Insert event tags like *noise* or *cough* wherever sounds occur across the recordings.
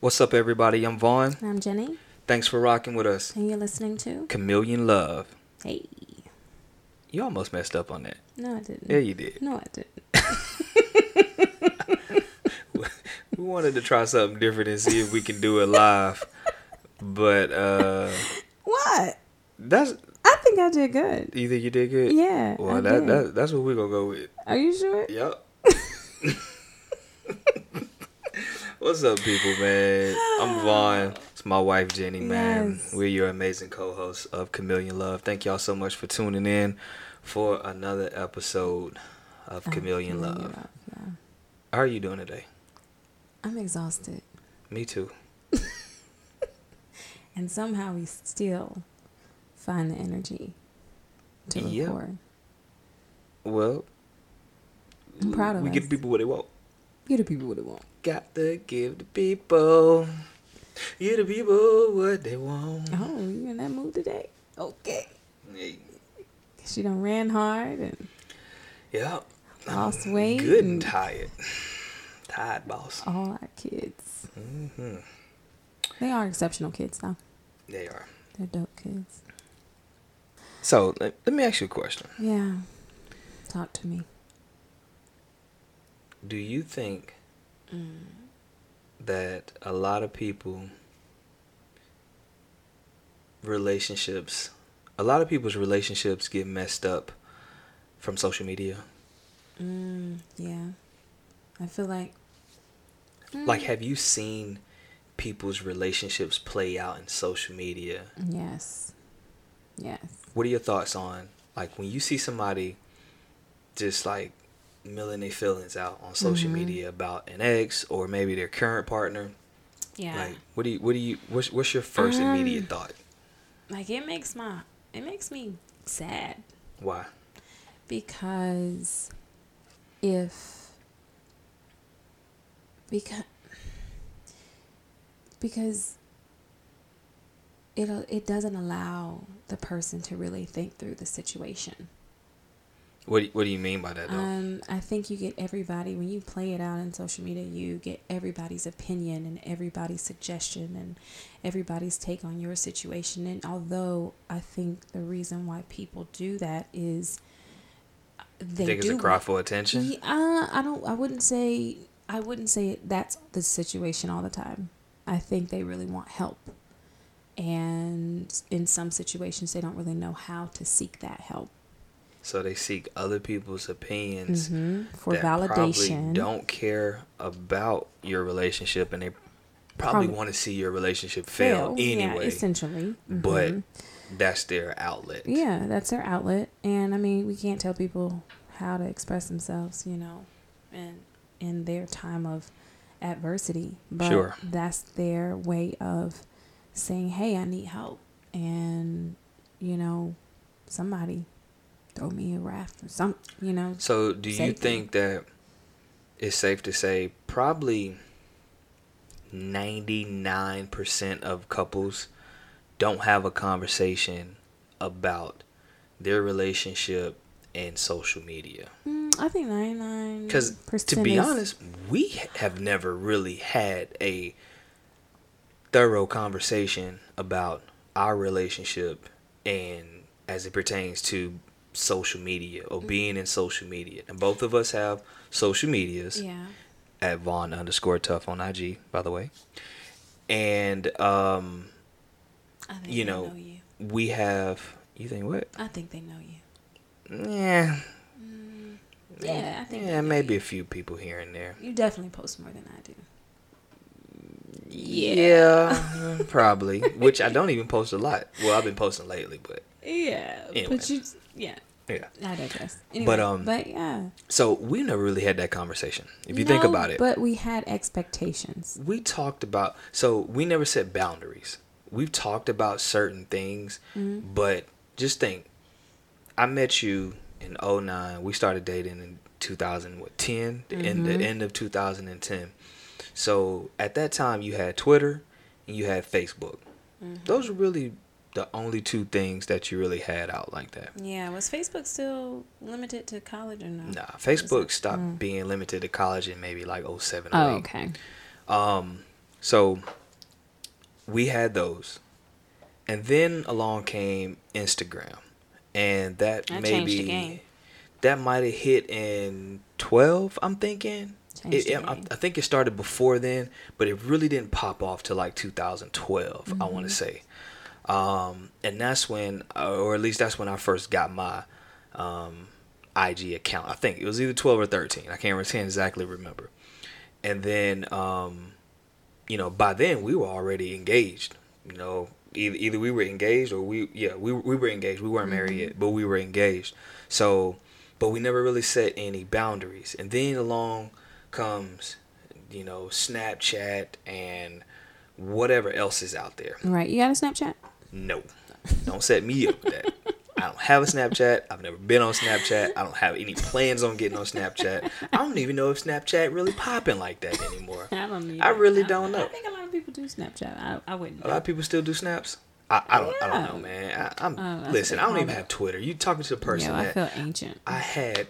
What's up, everybody? I'm Vaughn. I'm Jenny, Thanks for rocking with us. and you're listening to. Chameleon Love. Hey. You almost messed up on that. No, I didn't. Yeah, you did. No, I didn't. *laughs* We wanted to try something different and see if we can do it live. But uh What? that's I think I did good. you think you did good? Yeah. Well, I that, did. that that's what we're gonna go with. Are you sure? Yep. *laughs* What's up, people, man? I'm *sighs* Vaughn. It's my wife, Jenny, man. Yes. We're your amazing co hosts of Chameleon Love. Thank y'all so much for tuning in for another episode of Oh, Chameleon Love. Yeah. How are you doing today? I'm exhausted. Me too. *laughs* And somehow we still find the energy to Yeah. record. Well, I'm proud of it. we us. give the people what they want. Give the people what they want. Got to give the people, give the people what they want. Oh, you in that mood today? Okay. Hey, She done ran hard and Yeah. Lost weight Good and and- tired. Tired, boss. all our kids. hmm They are exceptional kids, though. They are. They're dope kids. So let, let me ask you a question. Yeah. Talk to me. Do you think Mm. that a lot of people relationships a lot of people's relationships get messed up from social media? Mm, yeah. I feel like. Mm, Like have you seen people's relationships play out in social media? Yes. Yes. What are your thoughts on like when you see somebody just like milling their feelings out on social Mhm. media about an ex or maybe their current partner? Yeah. Like what do you what do you what's what's your first Um, immediate thought? like it makes my it makes me sad Why? because if because because it it doesn't allow the person to really think through the situation. What do, what do you mean by that though? Um, I think you get everybody when you play it out in social media. You get everybody's opinion and everybody's suggestion and everybody's take on your situation. And although I think the reason why people do that is they think it's do a cry for attention? Yeah, uh, I don't. I wouldn't say. I wouldn't say that's the situation all the time. I think they really want help, and in some situations, they don't really know how to seek that help. So they seek other people's opinions hmm For validation. probably don't care about your relationship and they probably Probably- want to see your relationship fail, Yeah, anyway. essentially. But Mhm. that's their outlet. yeah, that's their outlet, and I mean, we can't tell people how to express themselves, you know, and in their time of adversity. But Sure. that's their way of saying, "Hey, I need help," and you know, somebody throw me a raft or something, you know. So do you think that it's safe to say probably 99% of couples don't have a conversation about their relationship and social media? Mm, I think ninety nine. Because to be honest, we have never really had a thorough conversation about our relationship and as it pertains to social media or being in social media. And both of us have social medias yeah, at Vaughn underscore tough on IG, by the way. And um, I think you know, know you. we have you think what? I think they know you. Yeah. Mm, yeah, I think. Yeah, maybe you. a few people here and there. You definitely post more than I do. Yeah, *laughs* probably. Which I *laughs* don't even post a lot. Well, I've been posting lately, but Yeah, Anyway. but you, yeah, yeah. I digress. Anyway, But, um, but yeah, So we never really had that conversation. If you think about it, but we had expectations. we talked about. So we never set boundaries. We've talked about certain things, Mhm. but just think. I met you in 09. We started dating in 2010, the end the end of 2010. So at that time, you had Twitter and you had Facebook. Mhm. Those were really the only two things that you really had out like that. Yeah, was Facebook still limited to college or no? Nah, Facebook stopped Mm. being limited to college in maybe like 07 or Oh, 08. okay. Um, So we had those. And then along came Instagram. And that, That maybe that might have hit in 12, I'm thinking. It, it- I. I think it started before then, but it really didn't pop off till like 2012, I Mm-hmm. want to say. Um, and that's when, or at least that's when I first got my um, IG account. I think it was either 12 or 13. I can't, exactly remember. And then, um, you know, by then we were already engaged. You know, either either we were engaged or we, yeah, we we were engaged. We weren't married yet, but we were engaged. So, but we never really set any boundaries. And then along comes, you know, Snapchat and whatever else is out there. Right. You got a Snapchat? No, don't set me up with that. I don't have a Snapchat. I've never been on Snapchat. I don't have any plans on getting on Snapchat. I don't even know if Snapchat really popping like that anymore. I don't need I really don't know. I think a lot of people do Snapchat. I, I wouldn't. A lot of people still do snaps. I, I don't. I don't know, man. I, I'm Oh, listen. I don't even have Twitter. You talking to the person yeah, I feel ancient. I had.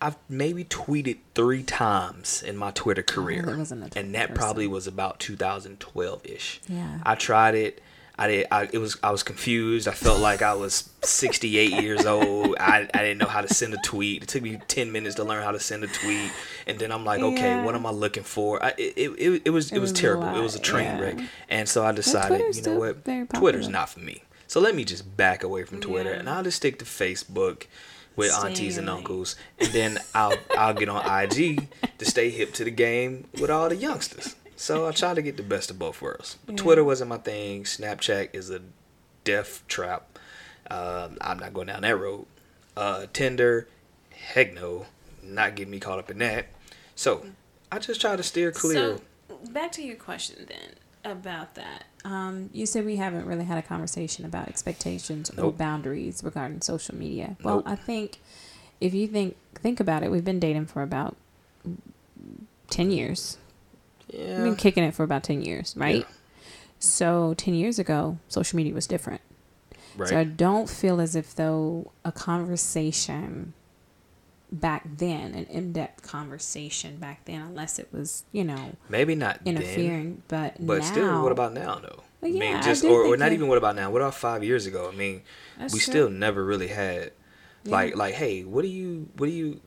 I've maybe tweeted three times in my Twitter career, Oh, and that person. probably was about 2012 ish. Yeah. I tried it. I did. I, it was. I was confused. I felt like I was 68 years old. I, I didn't know how to send a tweet. It took me 10 minutes to learn how to send a tweet, and then I'm like, okay, Yeah. what am I looking for? I, it, it, it, was. It, It was, was terrible. It was a train yeah. wreck, and so I decided, you know what? Twitter's not for me. So let me just back away from Twitter, Yeah. and I'll just stick to Facebook with aunties and uncles, and then I'll I'll get on IG to stay hip to the game with all the youngsters. So I try to get the best of both worlds. Yeah. Twitter wasn't my thing. Snapchat is a death trap. Um, I'm not going down that road. Uh, Tinder, heck no, not getting me caught up in that. So I just try to steer clear. So back to your question then about that. Um, you said we haven't really had a conversation about expectations or boundaries regarding social media. Well, Nope. I think if you think think about it, we've been dating for about ten years. Yeah, We've been kicking it for about ten years, right? Yeah. So ten years ago, social media was different. right. So I don't feel as if though a conversation back then, an in-depth conversation back then, unless it was, you know, Maybe not then. interfering. But But now, still, what about now though? Well, I mean, yeah, I just or, or not that- even what about now? What about five years ago? I mean, we true. still never really had Yeah. like like hey, what do you what do you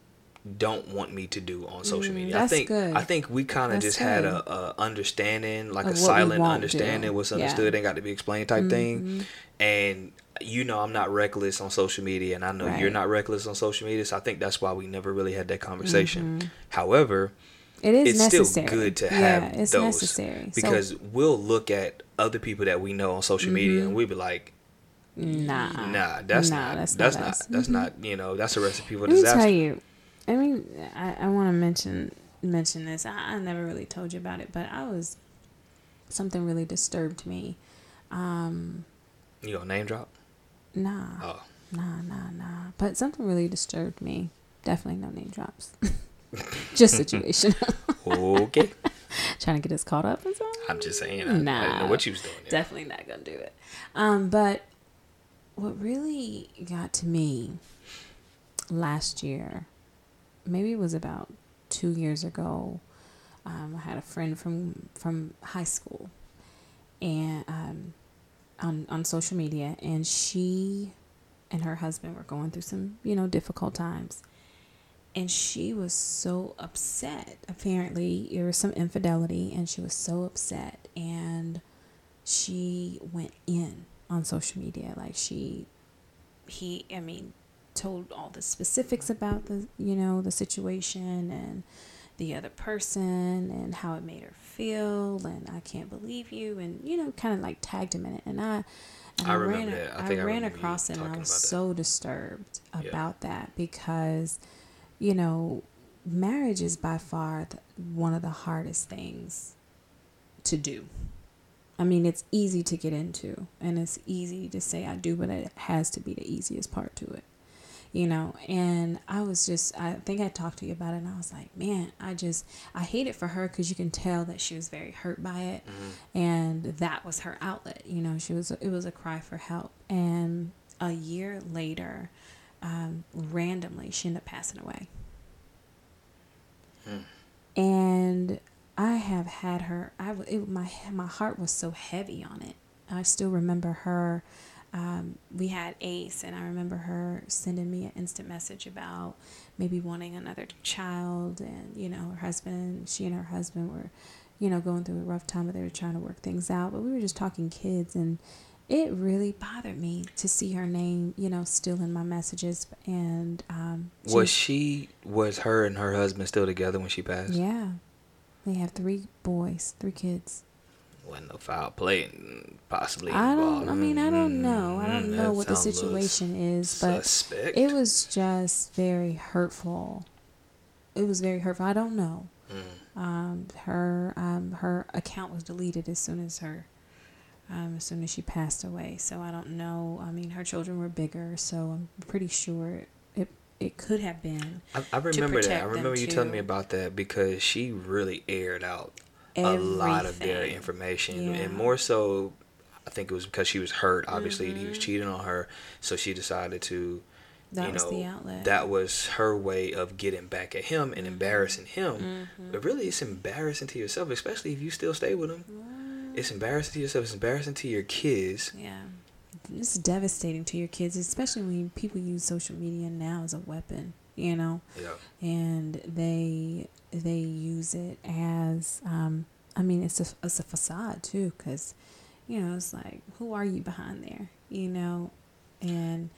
don't want me to do on social Mm, media? I think good. I think we kind of just had a, a understanding, like a silent understanding, do. what's Yeah. Mm-hmm. understood ain't got to be explained type thing. And you know, I'm not reckless on social media, and I know you're not reckless on social media, so I think that's why we never really had that conversation. However, It is it's necessary. still good to yeah, have it's those necessary. So, because we'll look at other people that we know on social media and we'll be like, nah, nah, that's nah, not that's that's, not not that's Mhm. not you know that's a recipe for Let me disaster. tell you. I mean, I, I want to mention mention this. I, I never really told you about it, but I was something really disturbed me. Um, You gonna name drop? nah, Oh, nah, nah, nah. But something really disturbed me. Definitely no name drops. *laughs* Just situation. *laughs* okay. Trying to get us caught up and something. I'm just saying. I, I didn't know what you was doing. There. Definitely not gonna do it. Um, but what really got to me last year, maybe it was about two years ago. Um, I had a friend from from high school, and um, on on social media, and she and her husband were going through some you know difficult times, and she was so upset. Apparently, there was some infidelity, and she was so upset, and she went in on social media. Like she, he, I mean, told all the specifics about the, you know, the situation and the other person and how it made her feel. And I can't believe you. And, you know, kind of like tagged him in it. And I, and I I, ran. I I, ran across it and I was that. so disturbed Yeah. about that because, you know, marriage is by far th- one of the hardest things to do. I mean, it's easy to get into and it's easy to say I do, but it has to be the easiest part to it, you know. And I was just, I think I talked to you about it and I was like, man, I just, I hate it for her because you can tell that she was very hurt by it. And that was her outlet, you know, she was, it was a cry for help. And a year later, um, randomly, she ended up passing away. And I have had her. I it, my my heart was so heavy on it. I still remember her. Um, we had Ace, and I remember her sending me an instant message about maybe wanting another child, and you know her husband. She and her husband were, you know, going through a rough time, but they were trying to work things out. But we were just talking kids, and it really bothered me to see her name, you know, still in my messages. And um, she, was she was her and her husband still together when she passed? Yeah, they have three boys, three kids. Wasn't no foul play, possibly. I don't. I mean, I don't know. I don't mm, know what the situation is, but suspect. it was just very hurtful. It was very hurtful. I don't know. Mm. Um, her um, her account was deleted as soon as her um, as soon as she passed away. So I don't know. I mean, her children were bigger, so I'm pretty sure it it could have been. I, I remember that. I remember you telling me about that because she really aired out Everything. a lot of their information, yeah. and more so. I think it was because she was hurt. Obviously, mm-hmm. he was mm-hmm. cheating on her, so she decided to that you know, That was her way of getting back at him and mm-hmm. embarrassing him. Mm-hmm. But really, it's embarrassing to yourself, especially if you still stay with him. It's embarrassing to yourself. It's embarrassing to your kids. Yeah, it's devastating to your kids, especially when people use social media now as a weapon. You know. Yeah. And they they use it as um, I mean it's a it's a facade too because you know it's like who are you behind there you know and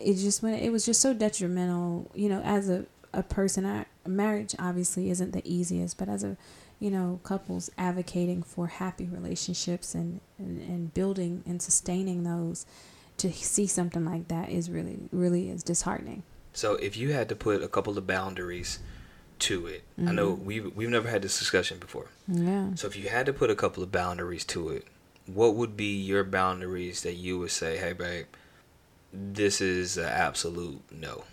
it just went it was just so detrimental you know as a a person I, marriage obviously isn't the easiest but as a you know, couples advocating for happy relationships and, and, and building and sustaining those to see something like that is really, really is disheartening. So if you had to put a couple of boundaries to it, mm-hmm. I know we've, we've never had this discussion before. Yeah. So if you had to put a couple of boundaries to it, what would be your boundaries that you would say, hey, babe, this is an absolute no?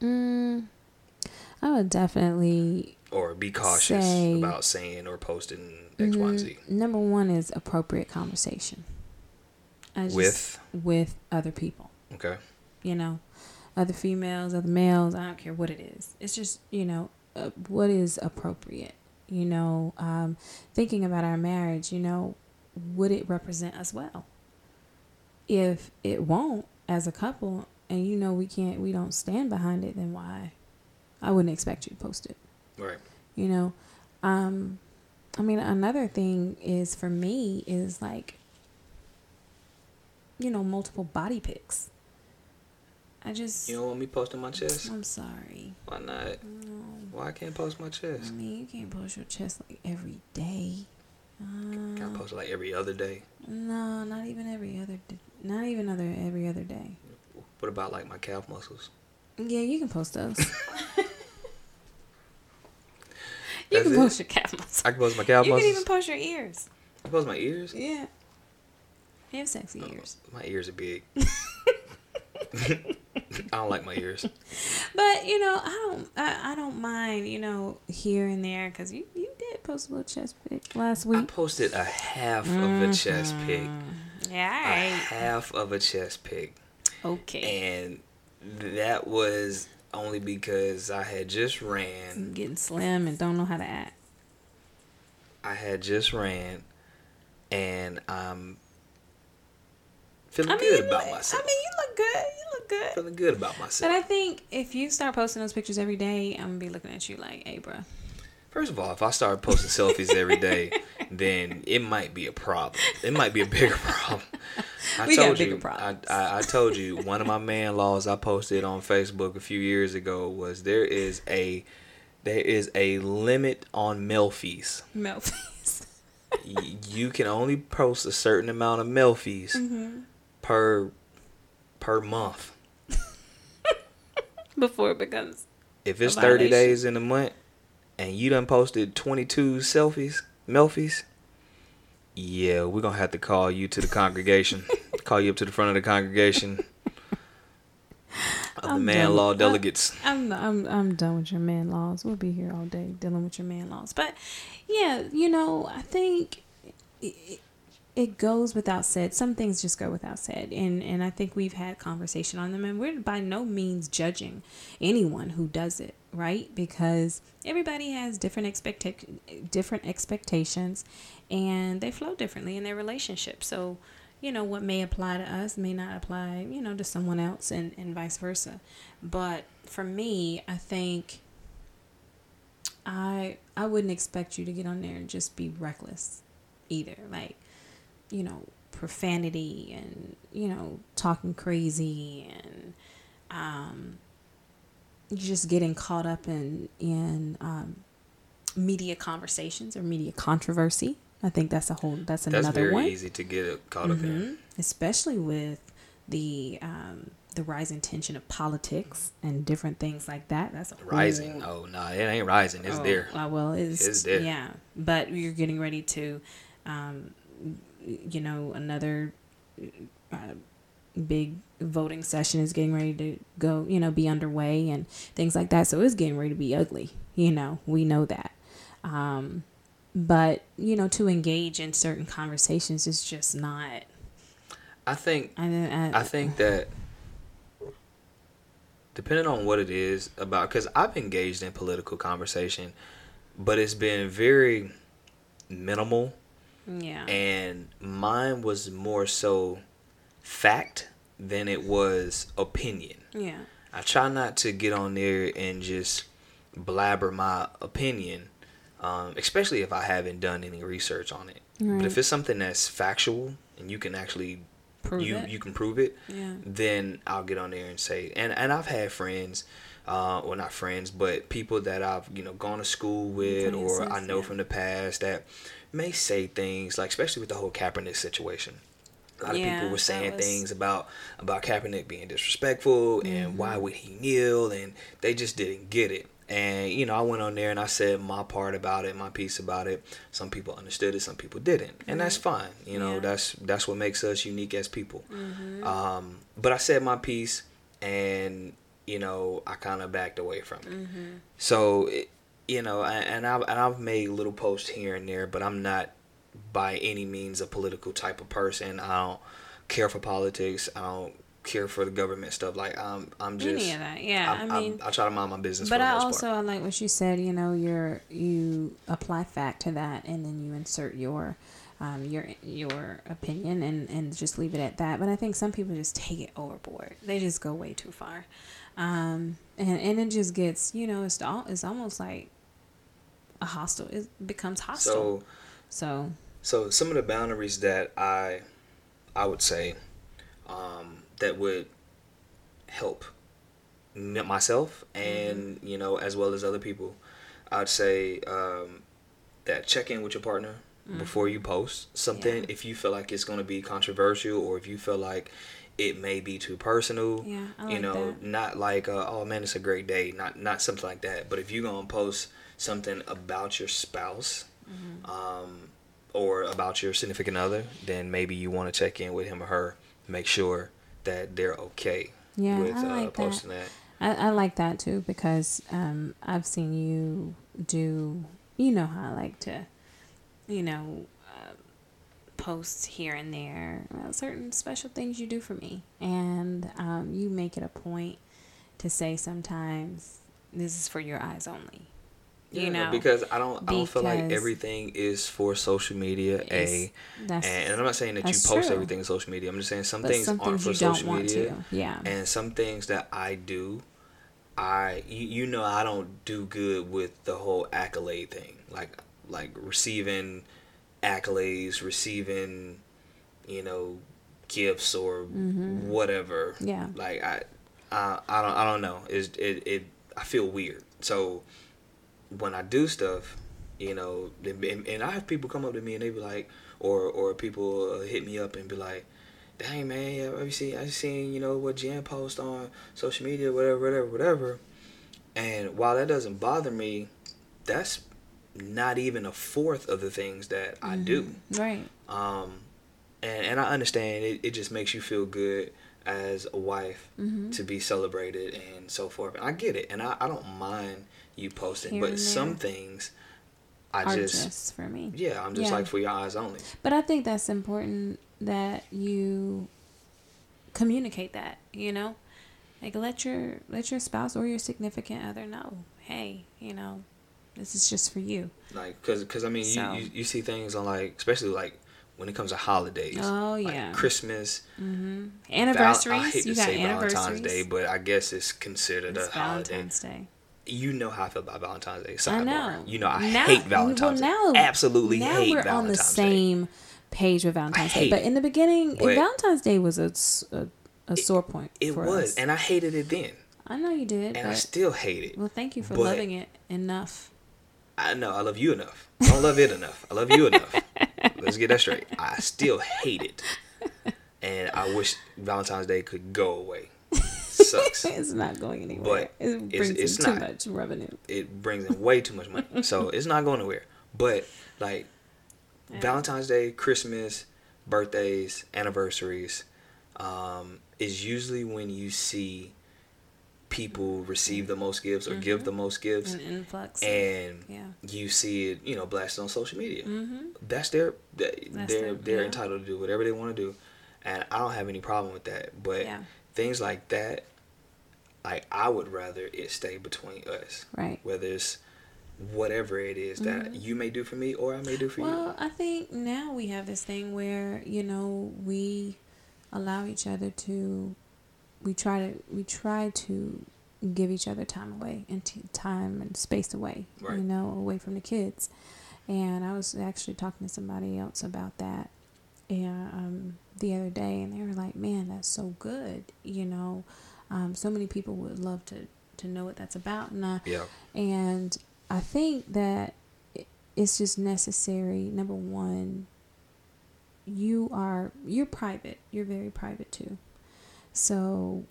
Mm, I would definitely or be cautious say, about saying or posting X, Y, and Z? Number one is appropriate conversation. Just, with with other people. Okay. You know, other females, other males. I don't care what it is. It's just you know uh, what is appropriate. You know, um, thinking about our marriage. You know, would it represent us well? If it won't, as a couple, and you know we can't, we don't stand behind it, then why? I wouldn't expect you to post it. Right. You know, um, I mean, another thing is for me is like, you know, multiple body pics. I just. You don't want me posting my chest? I'm sorry. Why not? No. Why I can't post my chest? I mean, you can't post your chest like every day. Uh, Can I post it like every other day? No, not even every other. Not even other every other day. What about like my calf muscles? Yeah, you can post those. *laughs* You That's can post your calf muscles. I can post my calf you muscles. You can even post your ears. I post my ears? Yeah. You have sexy ears. My ears are big. *laughs* *laughs* I don't like my ears. *laughs* But you know, I don't. I, I don't mind. You know, here and there because you you did post a little chest pic last week. I posted a half mm-hmm. of a chest pic. Mm-hmm. Yeah. A half of a chest pic. Okay. And that was only because I had just ran. I'm getting slim and don't know how to act. I had just ran, and I'm feeling I mean, good about look, myself. I mean, you look good. You look good. Feeling good about myself. But I think if you start posting those pictures every day, I'm gonna be looking at you like, "Hey, bro." First of all, if I start posting selfies every day, *laughs* then it might be a problem. It might be a bigger problem. I we told you, I, I, I, told you one of my man laws I posted on Facebook a few years ago was there is a there is a limit on melfies. Melfies. you can only post a certain amount of melfies mm-hmm. per per month. *laughs* Before it becomes. If it's thirty days in a month, and you done posted twenty two selfies, melfies yeah, we're gonna have to call you to the congregation. *laughs* call you up to the front of the congregation of I'm the man law delegates. I'm, I'm I'm done with your man laws. We'll be here all day dealing with your man laws. But yeah, you know, I think it goes without said. Some things just go without said, and and I think we've had conversation on them, and we're by no means judging anyone who does it, right? Because everybody has different expect different expectations, and they flow differently in their relationship. So, you know, what may apply to us may not apply, you know, to someone else, and and vice versa. But for me, I think. I I wouldn't expect you to get on there and just be reckless either. Like you know, profanity and, you know, talking crazy and um, just getting caught up in, in um, media conversations or media controversy. I think that's a whole, that's, another one. That's very easy to get caught mm-hmm. up in. Mm-hmm. Especially with the, um, the rising tension of politics and different things like that. That's a rising. Whole, oh no, it ain't rising. It's oh, there. Uh, well, it's, it's there. Yeah, but you're getting ready to um, you know, another uh, big voting session is getting ready to go, you know, be underway and things like that. So it's getting ready to be ugly. You know, we know that. Um, but you know, to engage in certain conversations is just not. I think. I, I, I think that depending on what it is about, because I've engaged in political conversation, but it's been very minimal yeah. And mine was more so fact than it was opinion. Yeah. I try not to get on there and just blabber my opinion, um, especially if I haven't done any research on it. Right. But if it's something that's factual and you can actually prove you it. you can prove it, yeah. then I'll get on there and say. And and I've had friends, uh, well not friends, but people that I've you know gone to school with or sense, I know yeah. from the past that may say things like, especially with the whole Kaepernick situation. A lot yeah, of people were saying was... things about about Kaepernick being disrespectful mm-hmm. and why would he kneel, and they just didn't get it. And you know, I went on there and I said my part about it, my piece about it. Some people understood it, some people didn't, and that's fine. You know, yeah. that's that's what makes us unique as people. Mm-hmm. Um, but I said my piece, and you know, I kind of backed away from it. Mm-hmm. So it, you know, and I've and I've made little posts here and there, but I'm not by any means a political type of person. I don't care for politics. I don't care for the government stuff. Like I'm, I'm just any of that. Yeah, I, I mean, I, I, try to mind my business. But I also part. I like what you said. You know, you're you apply fact to that, and then you insert your. Um, your your opinion and, and just leave it at that. But I think some people just take it overboard. They just go way too far, um, and and it just gets you know it's all it's almost like a hostile. It becomes hostile. So, so, so some of the boundaries that I, I would say, um, that would help myself and mm-hmm. you know as well as other people. I'd say um, that check in with your partner mm-hmm. before you post something. Yeah. If you feel like it's going to be controversial, or if you feel like it may be too personal. Yeah, like you know, that. not like uh, oh man, it's a great day, not not something like that. But if you're gonna post something about your spouse mm-hmm. um, or about your significant other, then maybe you want to check in with him or her, make sure that they're okay yeah, with I uh, like uh, posting that. that. I, I like that too because um, I've seen you do, you know how I like to, you know, posts here and there, uh, certain special things you do for me. And um, you make it a point to say sometimes, this is for your eyes only. You know? because i don't i don't feel like everything is for social media a. And i'm not saying that you post true. everything in social media. I'm just saying some but things some aren't things for social media. yeah. And some things that i do i you, you know i don't do good with the whole accolade thing. Like like receiving accolades receiving you know gifts or mm-hmm. whatever yeah like i I, I don't I don't know. Is it, it I feel weird. So when I do stuff, you know, and, and I have people come up to me and they be like, or or people uh, hit me up and be like, "Dang man, I see I seen you know what Jen post on social media, whatever, whatever, whatever." And while that doesn't bother me, that's not even a fourth of the things that mm-hmm. I do. Mm-hmm. Right. Um, and and I understand it. It just makes you feel good as a wife mm-hmm. to be celebrated and so forth. And I get it, and I, I don't mind you posting, but some things I just, just for me. yeah, I'm just Yeah. like for your eyes only. But I think that's important that you communicate that, you know? Like let your let your spouse or your significant other know, hey, you know, this is just for you. Like, cause, cause I mean, So- you, you you see things on like, especially like when it comes to holidays. Oh, like yeah. Christmas. Mm-hmm. Val- Anniversaries, I hate you to got say. Valentine's Day, but I guess it's considered it's a holiday. Valentine's Day. You know how I feel about Valentine's Day. I know. You know I Now- hate Valentine's well, Day. now- Absolutely now hate we're Valentine's on the Day. same page with Valentine's Day. But it. in the beginning, But- Valentine's Day was a, a, a sore point It was, us. and I hated it then, I know you did. and I still hate it. well, thank you for loving it enough. I know I love you enough. I don't love it enough. I love you enough. *laughs* Let's get that straight. I still hate it, and I wish Valentine's Day could go away. Sucks. *laughs* it's not going anywhere. But it brings it's in too not. much revenue. it brings in way too much money. *laughs* So it's not going anywhere. But like Yeah. Valentine's Day, Christmas, birthdays, anniversaries, um, is usually when you see people receive the most gifts or give the most gifts, An influx. and yeah. you see it, you know, blasted on social media. Mm-hmm. That's their, that- That's they're their- they're yeah. entitled to do whatever they want to do, and I don't have any problem with that. But Yeah. things like that, like I would rather it stay between us Right. whether it's whatever it is that you may do for me or I may do for Mm-hmm. Well, I think now we have this thing where you know we allow each other to we try to we try to give each other time away and t- time and space away Right. you know away from the kids and i was actually talking to somebody else about that and um, the other day and they were like man that's so good you know um, so many people would love to to know what that's about and i. Yeah. and I think that it's just necessary. Number one, you are you're private. You're very private too. So,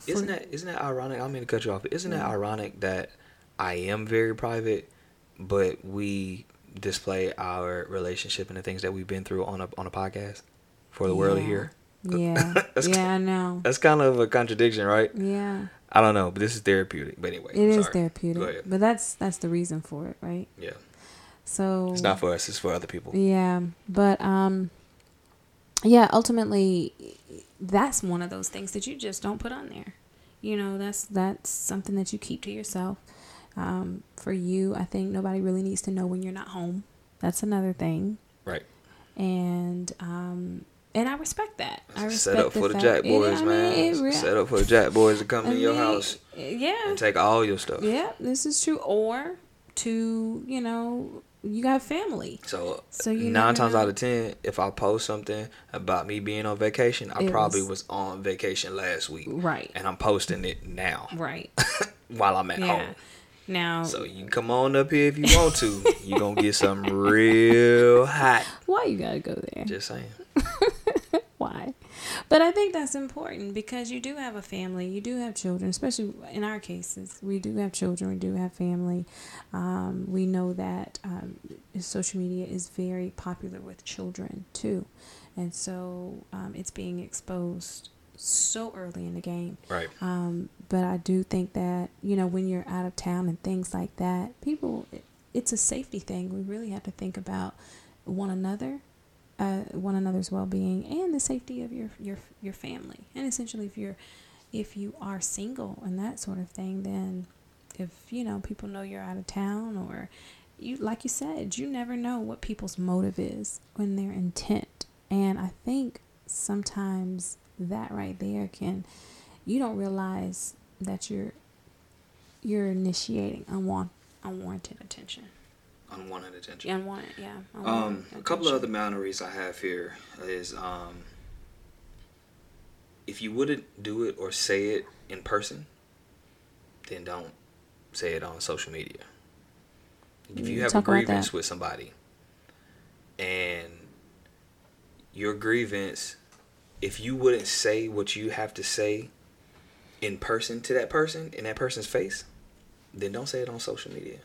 for- Isn't that isn't that ironic? I don't mean to cut you off. But isn't that Yeah. ironic that I am very private, but we display our relationship and the things that we've been through on a on a podcast for the world to Yeah. hear? *laughs* Yeah, That's yeah, I know. That's kind of a contradiction, right? Yeah, I don't know, but this is therapeutic. But anyway, it is therapeutic, but that's that's the reason for it, right? Yeah, So it's not for us; it's for other people. Yeah, but um, yeah. Ultimately, that's one of those things that you just don't put on there. You know, that's that's something that you keep to yourself. Um, for you, I think nobody really needs to know when you're not home. That's another thing, Right. and um, and I respect that. I respect Set up for the fact- Jack Boys, I mean, man. re- Set up for the Jack Boys to come I in your house Yeah, and take all your stuff. yeah. This is true. Or to you know, you got family. So, So you nine times know. out of ten, if I post something about me being on vacation, I It probably was- was on vacation last week, Right. and I'm posting it now Right. *laughs* while I'm at Yeah. home. Now, So you can come on up here if you want to. you gonna get something real hot. *laughs* why you gotta go there? Just saying. *laughs* why but i think that's important because you do have a family you do have children especially in our cases we do have children we do have family. Um, we know that um, social media is very popular with children too. And so um, it's being exposed so early in the game. Right. um, but I do think that you know when you're out of town and things like that, people, it, it's a safety thing. We really have to think about one another, uh, one another's well-being, and the safety of your your your family. And essentially, if you're if you are single and that sort of thing, then if you know people know you're out of town or you like you said, you never know what people's motive is when their intent. And I think sometimes that right there can you don't realize that you're you're initiating unwanted unwarranted attention. Unwanted attention. Yeah, unwanted, yeah. Um, unwanted a couple of other attention. boundaries I have here is um, if you wouldn't do it or say it in person, then don't say it on social media. If you Mm, have a talk about grievance with somebody and your grievance, if you wouldn't say what you have to say in person to that person, in that person's face, then don't say it on social media.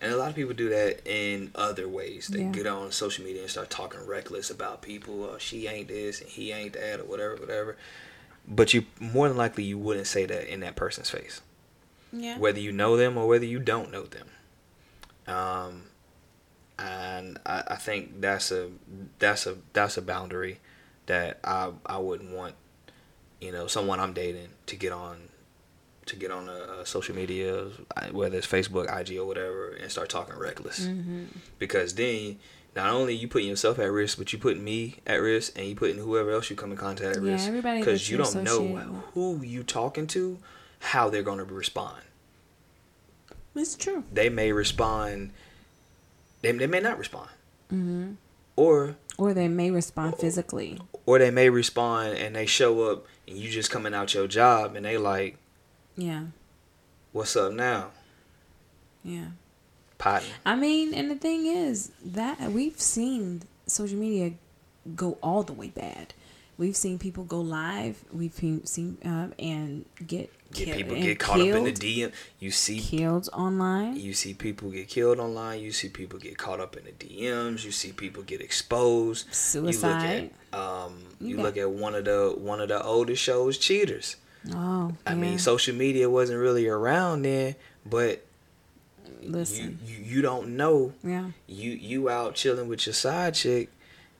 And a lot of people do that in other ways. They Yeah. get on social media and start talking reckless about people. Or she ain't this and he ain't that or whatever, whatever. But you more than likely you wouldn't say that in that person's face, Yeah. whether you know them or whether you don't know them. Um, and I, I think that's a that's a that's a boundary that I I wouldn't want you know someone I'm dating to get on to get on a, a social media whether it's Facebook IG or whatever and start talking reckless Mm-hmm. because then not only you putting yourself at risk but you putting me at risk and you putting whoever else you come in contact at Yeah, risk because you don't know associate with. who you talking to how they're going to respond It's true. they may respond they, they may not respond Mm-hmm. or Or they may respond physically. or they may respond and they show up and you just coming out your job and they like Yeah. what's up now Yeah. potting I mean, and the thing is that we've seen social media go all the way bad. We've seen people go live. We've seen- um, and get get ki- people get caught up in the killed- dm you see killed online. you see people get killed online you see people get caught up in the dms you see people get exposed Suicide. you look at um You you got- look at one of the one of the oldest shows cheaters Oh, i yeah. mean social media wasn't really around then but listen, you you don't know. Yeah, you you out chilling with your side chick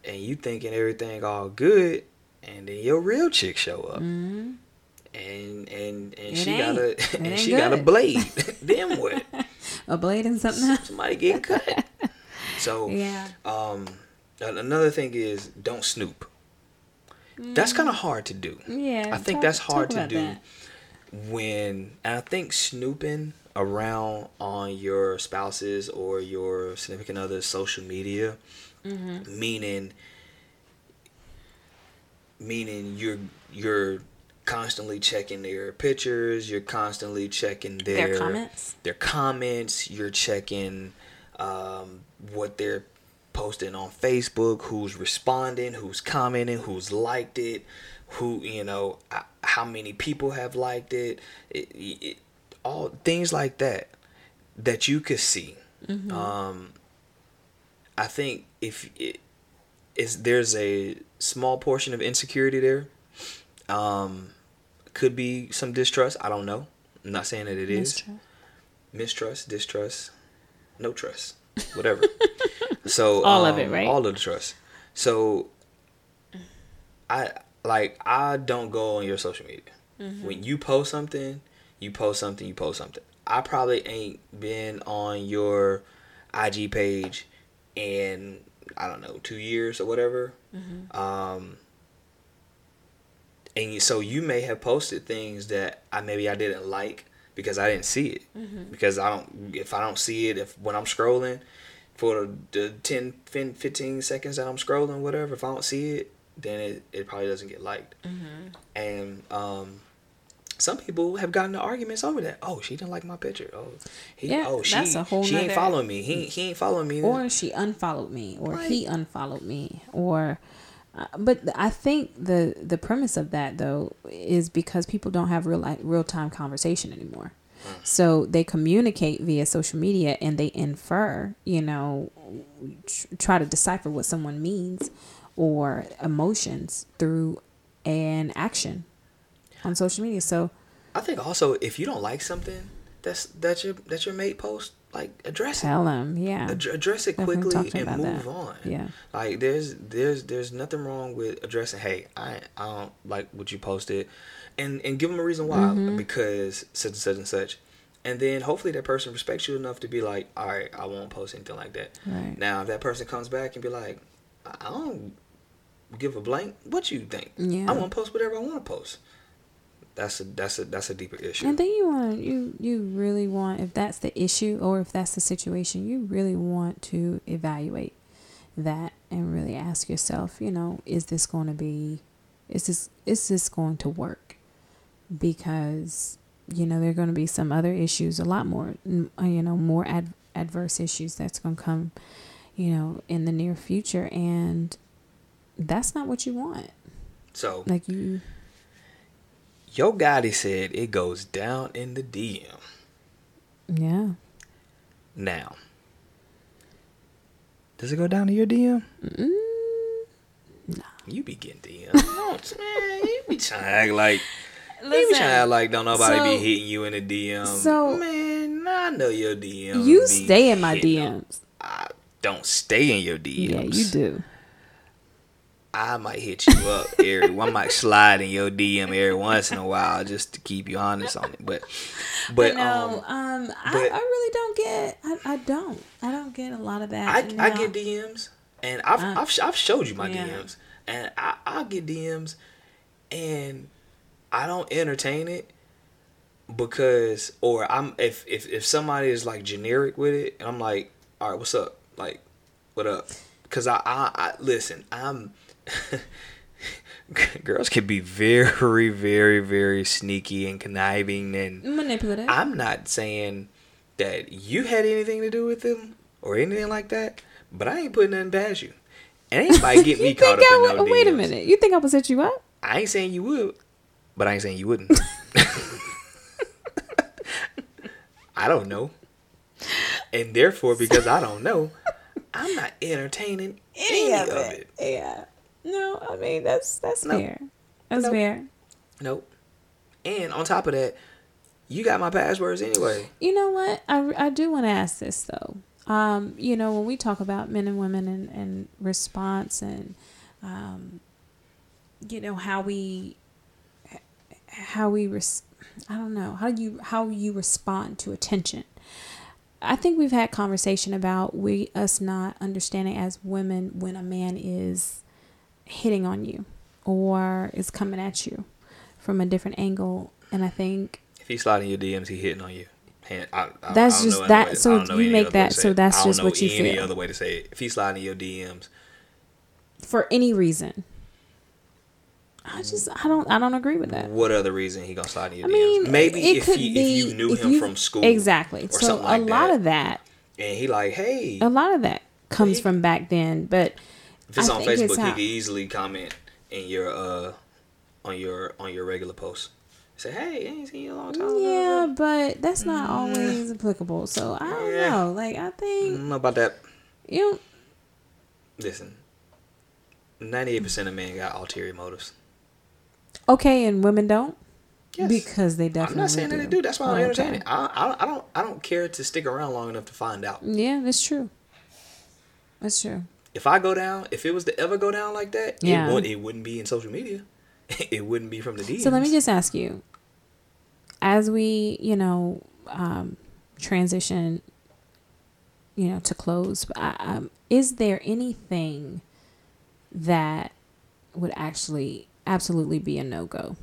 and you thinking everything all good and then your real chick show up. Hmm and and and It she got a It *laughs* and she got a blade. *laughs* *laughs* Then what? A blade and something else. somebody get cut. So Yeah, um another thing is don't snoop that's kind of hard to do yeah. i think talk- that's hard to do that. when and i think snooping around on your spouses or your significant other's social media Mm-hmm. meaning meaning you're you're constantly checking their pictures you're constantly checking their Their comments. their comments you're checking um, what they're posting on facebook who's responding who's commenting who's liked it who you know how many people have liked it, it, it all things like that that you could see um I think if it is there's a small portion of insecurity there, um, could be some distrust. I don't know. I'm not saying that it is Mistrust. mistrust, distrust, no trust, whatever. *laughs* so All of it, um, right? All of the trust. So I like I don't go on your social media. Mm-hmm. When you post something, you post something, you post something. I probably ain't been on your IG page in I don't know two years or whatever. Mm-hmm. Um, and so you may have posted things that I maybe I didn't like because I didn't see it Mm-hmm. because I don't if I don't see it if when I'm scrolling for the, the 10 fin- 15 seconds that I'm scrolling whatever if I don't see it then it, it probably doesn't get liked Mm-hmm. and um some people have gotten into arguments over that. Oh, she didn't like my picture. Oh, he, Yeah, oh, she, that's a whole she ain't following me. He, he ain't following me. or she unfollowed me or Right. he unfollowed me or uh, but i think the the premise of that though is because people don't have real like real time conversation anymore so they communicate via social media and they infer you know tr- try to decipher what someone means or emotions through an action on social media so I think also if you don't like something that's that your that your mate post, like address it. tell them yeah Ad- address it Definitely quickly and move that. on. yeah Like there's there's there's nothing wrong with addressing. Hey, I I don't like what you posted, and and give them a reason why Mm-hmm. because such and such and such, and then hopefully that person respects you enough to be like, all right, I won't post anything like that. right Now if that person comes back and be like, I don't give a blank. What you think? Yeah. I want to post whatever I want to post. That's a that's a that's a deeper issue. And then you want you you really want if that's the issue or if that's the situation, you really want to evaluate that and really ask yourself, you know, is this going to be is this is this going to work? Because you know, there are going to be some other issues, a lot more, uh, you know, more ad- adverse issues that's going to come, you know, in the near future and that's not what you want. so Like you Yo Gotti said it goes down in the DM. yeah. Now, does it go down to your DM? Mm, You be getting DM. Man, *laughs* you be trying to act like Listen, trying to act like don't nobody so- be hitting you in the DM. so- man, I know your DM. You stay in my hitting them. DMs. I don't stay in your DMs. Yeah, you do. I might hit you up every I might slide in your DM every once in a while just to keep you honest on it. But but no, um, um, I, but- I really don't get. I, I don't. I don't get a lot of that. I, I get DMs and I've Uh, I've, I've showed you my yeah. DMs and I I get DMs and I don't entertain it because or I'm if if if somebody is like generic with it and I'm like all right what's up like what up because I, I I listen I'm *laughs* girls can be very very very sneaky and conniving and manipulative. I'm not saying that you had anything to do with them or anything like that, but I ain't putting nothing past you. And anybody *laughs* get me caught up I in would? no Wait a minute. You think I would set you up? I ain't saying you would, but I ain't saying you wouldn't. *laughs* *laughs* I don't know. And therefore, because I don't know, I'm not entertaining *laughs* any, of, it. Yeah. No, I mean that's that's No. fair. That's No. fair. Nope. And on top of that, you got my passwords anyway. You know what? I, I do want to ask this though. Um, you know, when we talk about men and women and, and response and, um, you know, how we, how we, res- I don't know, how you, how you respond to attention. I think we've had conversation about we, us not understanding as women when a man is hitting on you or is coming at you from a different angle. And I think If he's sliding your DMs, he hitting on you. I, I, That's I just that- way- so I don't know you make that- so that's just what you any feel. other way to say it. If he's sliding your DMs, for any reason. I just I don't I don't agree with that. what other reason he gonna slide in your I mean, DMs? Maybe it if could he, be if you knew if him you- from school, exactly. or So something a lot that, of that, and he like, hey, a lot of that comes He- from back then. But if it's I on think it's Facebook, he could easily comment in your uh on your on your regular post. Say, hey, I ain't seen you in a long time. yeah, but that's not always applicable. So I don't Mm. Yeah. know. Like I I think don't know about that. you know, Listen, ninety eight percent of men got ulterior motives. Okay, and women don't Yes. because they definitely. I'm not saying that they do. That's why I'm Okay. entertaining. I, I, don't- I don't I don't care to stick around long enough to find out. Yeah, that's true. That's true. If I go down, if it was to ever go down like that, Yeah. it, would, it wouldn't be in social media. *laughs* it wouldn't be from the DMs. So let me just ask you, as we, you know, um, transition, you know, to close, um, is there anything that would actually absolutely be a no go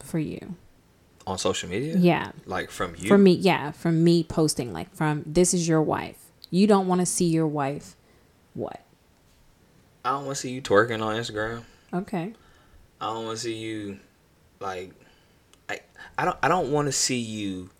for you? on social media. Yeah, like from you. for me, yeah, from me posting like from this is your wife. You don't want to see your wife. What? I don't want to see you twerking on Instagram. Okay. I don't want to see you like I I don't I don't want to see you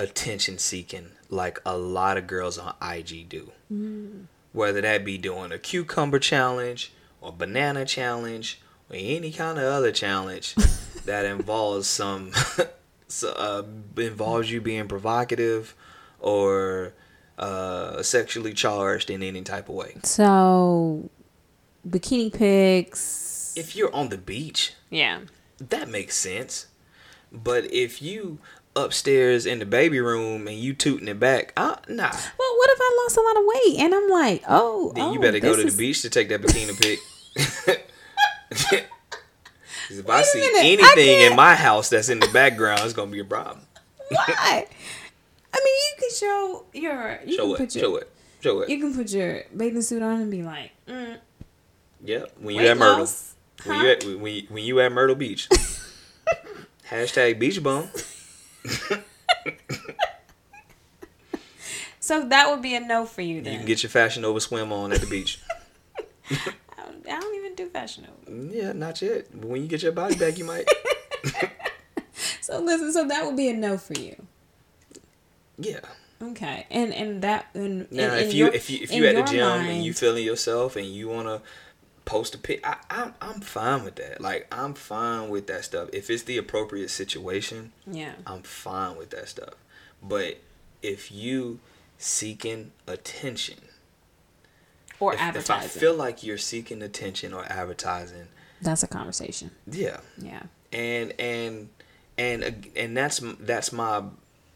attention seeking like a lot of girls on IG do. Mm. Whether that be doing a cucumber challenge or banana challenge or any kind of other challenge *laughs* that involves some *laughs* so, uh, involves you being provocative or uh, sexually charged in any type of way. So, bikini pics. If you're on the beach, yeah. that makes sense. But if you upstairs in the baby room and you tooting it back, uh, nah. Well, what if I lost a lot of weight and I'm like, oh, Then you oh, better go to the is- beach to take that bikini pic. *laughs* if I Wait a see minute, I anything in my house that's in the background, it's gonna be a problem. Why? I mean, you can show your. You Show can it. put your, Show it. Show it. You can put your bathing suit on and be like, mm, Yeah. When you at Myrtle. loss, When huh? you at when you, when you at Myrtle Beach. *laughs* Hashtag beach bum. *laughs* So that would be a no for you then. You can get your fashion over swim on at the beach. *laughs* I, don't, I don't even do fashion over. Yeah, not yet. But when you get your body back, you might. *laughs* So listen, so that would be a no for you. Yeah. Okay, and and that and Now, in- in if you your- if you if in you at the gym and you feeling yourself and you wanna post a pic, I, I'm I'm fine with that. Like I'm fine with that stuff. If it's the appropriate situation, yeah, I'm fine with that stuff. But if you seeking attention, or if, if I feel like you're seeking attention or advertising, that's a conversation. yeah, Yeah, and and and and that's that's my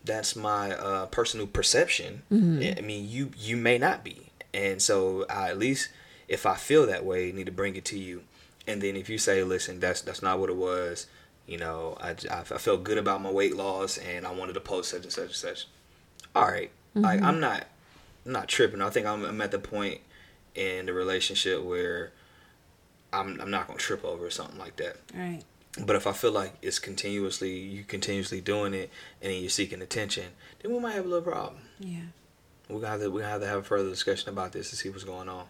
that's my uh, personal perception. Mm-hmm. I mean, you you may not be, And so I at least if I feel that way, need to bring it to you. And then if you say, listen, that's that's not what it was, you know, I, I, I felt good about my weight loss and I wanted to post such and such and such. All right. like I'm not I'm not tripping. I think I'm, I'm at the point in the relationship where I'm I'm not gonna trip over something like that. Right. But if I feel like it's continuously you continuously doing it and then you're seeking attention, then we might have a little problem. Yeah. We're gonna have to we gonna have to have a further discussion about this to see what's going on.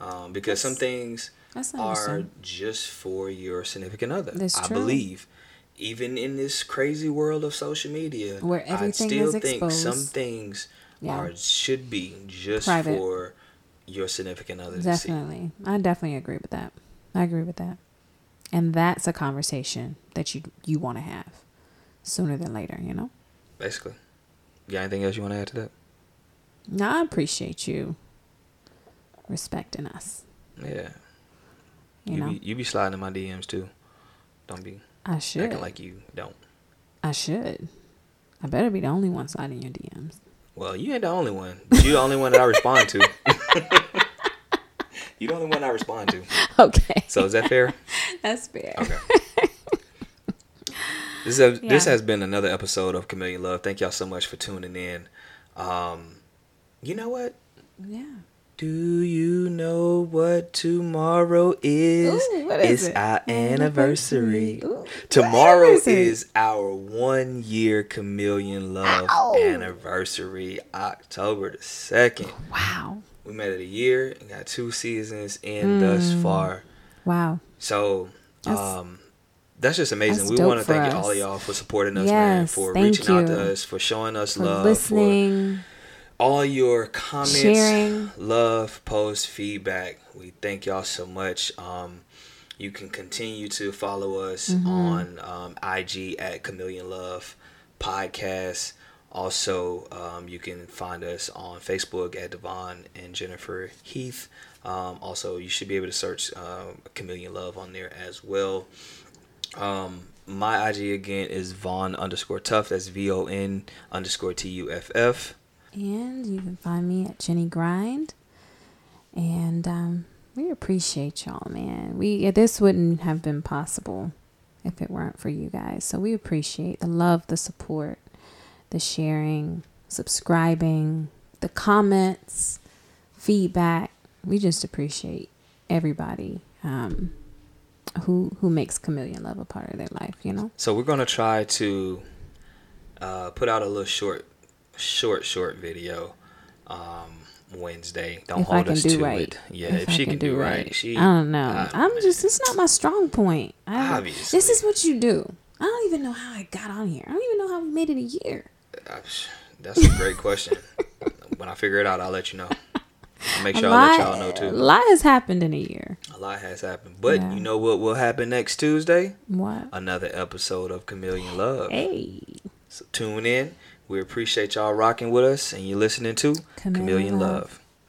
Um, because some things are just for your significant other. That's I true. believe. Even in this crazy world of social media, Where everything I still is think some things Yeah. are should be just Private. for your significant other. Definitely. I definitely agree with that. I agree with that. And that's a conversation that you you want to have sooner than later, you know? Basically. You got anything else you want to add to that? Now I appreciate you respecting us. Yeah. You, You, know? be you be sliding in my DMs too. Don't be I should. acting like you don't. I should. I better be the only one sliding your DMs. Well, you ain't the only one. But you the only one that I respond to. *laughs* you the only one I respond to. Okay. So is that fair? That's fair. Okay. This has, *laughs* this Yeah. has been another episode of Chameleon Love. Thank y'all so much for tuning in. Um, you know what? Yeah. Do you know what tomorrow is? Ooh, what is it's it? our anniversary. Ooh, Tomorrow anniversary? is our one year Chameleon Love Ow. anniversary, October the 2nd. Wow. We made it a year and got two seasons in thus Mm. far. Wow. So, That's- um, that's just amazing. that's We want to thank us. all of y'all for supporting us, man, for reaching out to us, for showing us For love, listening. for all your comments, sharing. love, post, feedback. We thank y'all so much. Um, you can continue to follow us Mm-hmm. on um, IG at Chameleon Love Podcast. Also, um, you can find us on Facebook at Devon and Jennifer Heath. Um, also, you should be able to search um, Chameleon Love on there as well. Um, my IG again is Von underscore tuff. That's V O N underscore T U F F. And you can find me at Jenny Grind. And um, we appreciate y'all, man. We this wouldn't have been possible if it weren't for you guys. So we appreciate the love, the support, the sharing, subscribing, the comments, feedback. We just appreciate everybody um, who who makes Chameleon Love a part of their life. You know. So we're gonna try to uh, put out a little short, short, short video um, Wednesday. Don't if I hold can us to right. it. Yeah, if, I she can, do right, she. I don't know. uh, I'm just. It's not my strong point. I, Obviously. This is what you do. I don't even know how I got on here. I don't even know how we made it a year. That's a great question. *laughs* when I figure it out, I'll let you know. I'll make sure I let y'all know too. a lot has happened in a year. A lot has happened, but Yeah. you know what will happen next Tuesday? What? Another episode of Chameleon Love. Hey. So tune in. We appreciate y'all rocking with us, and you're listening to Chameleon Chameleon Love. Love.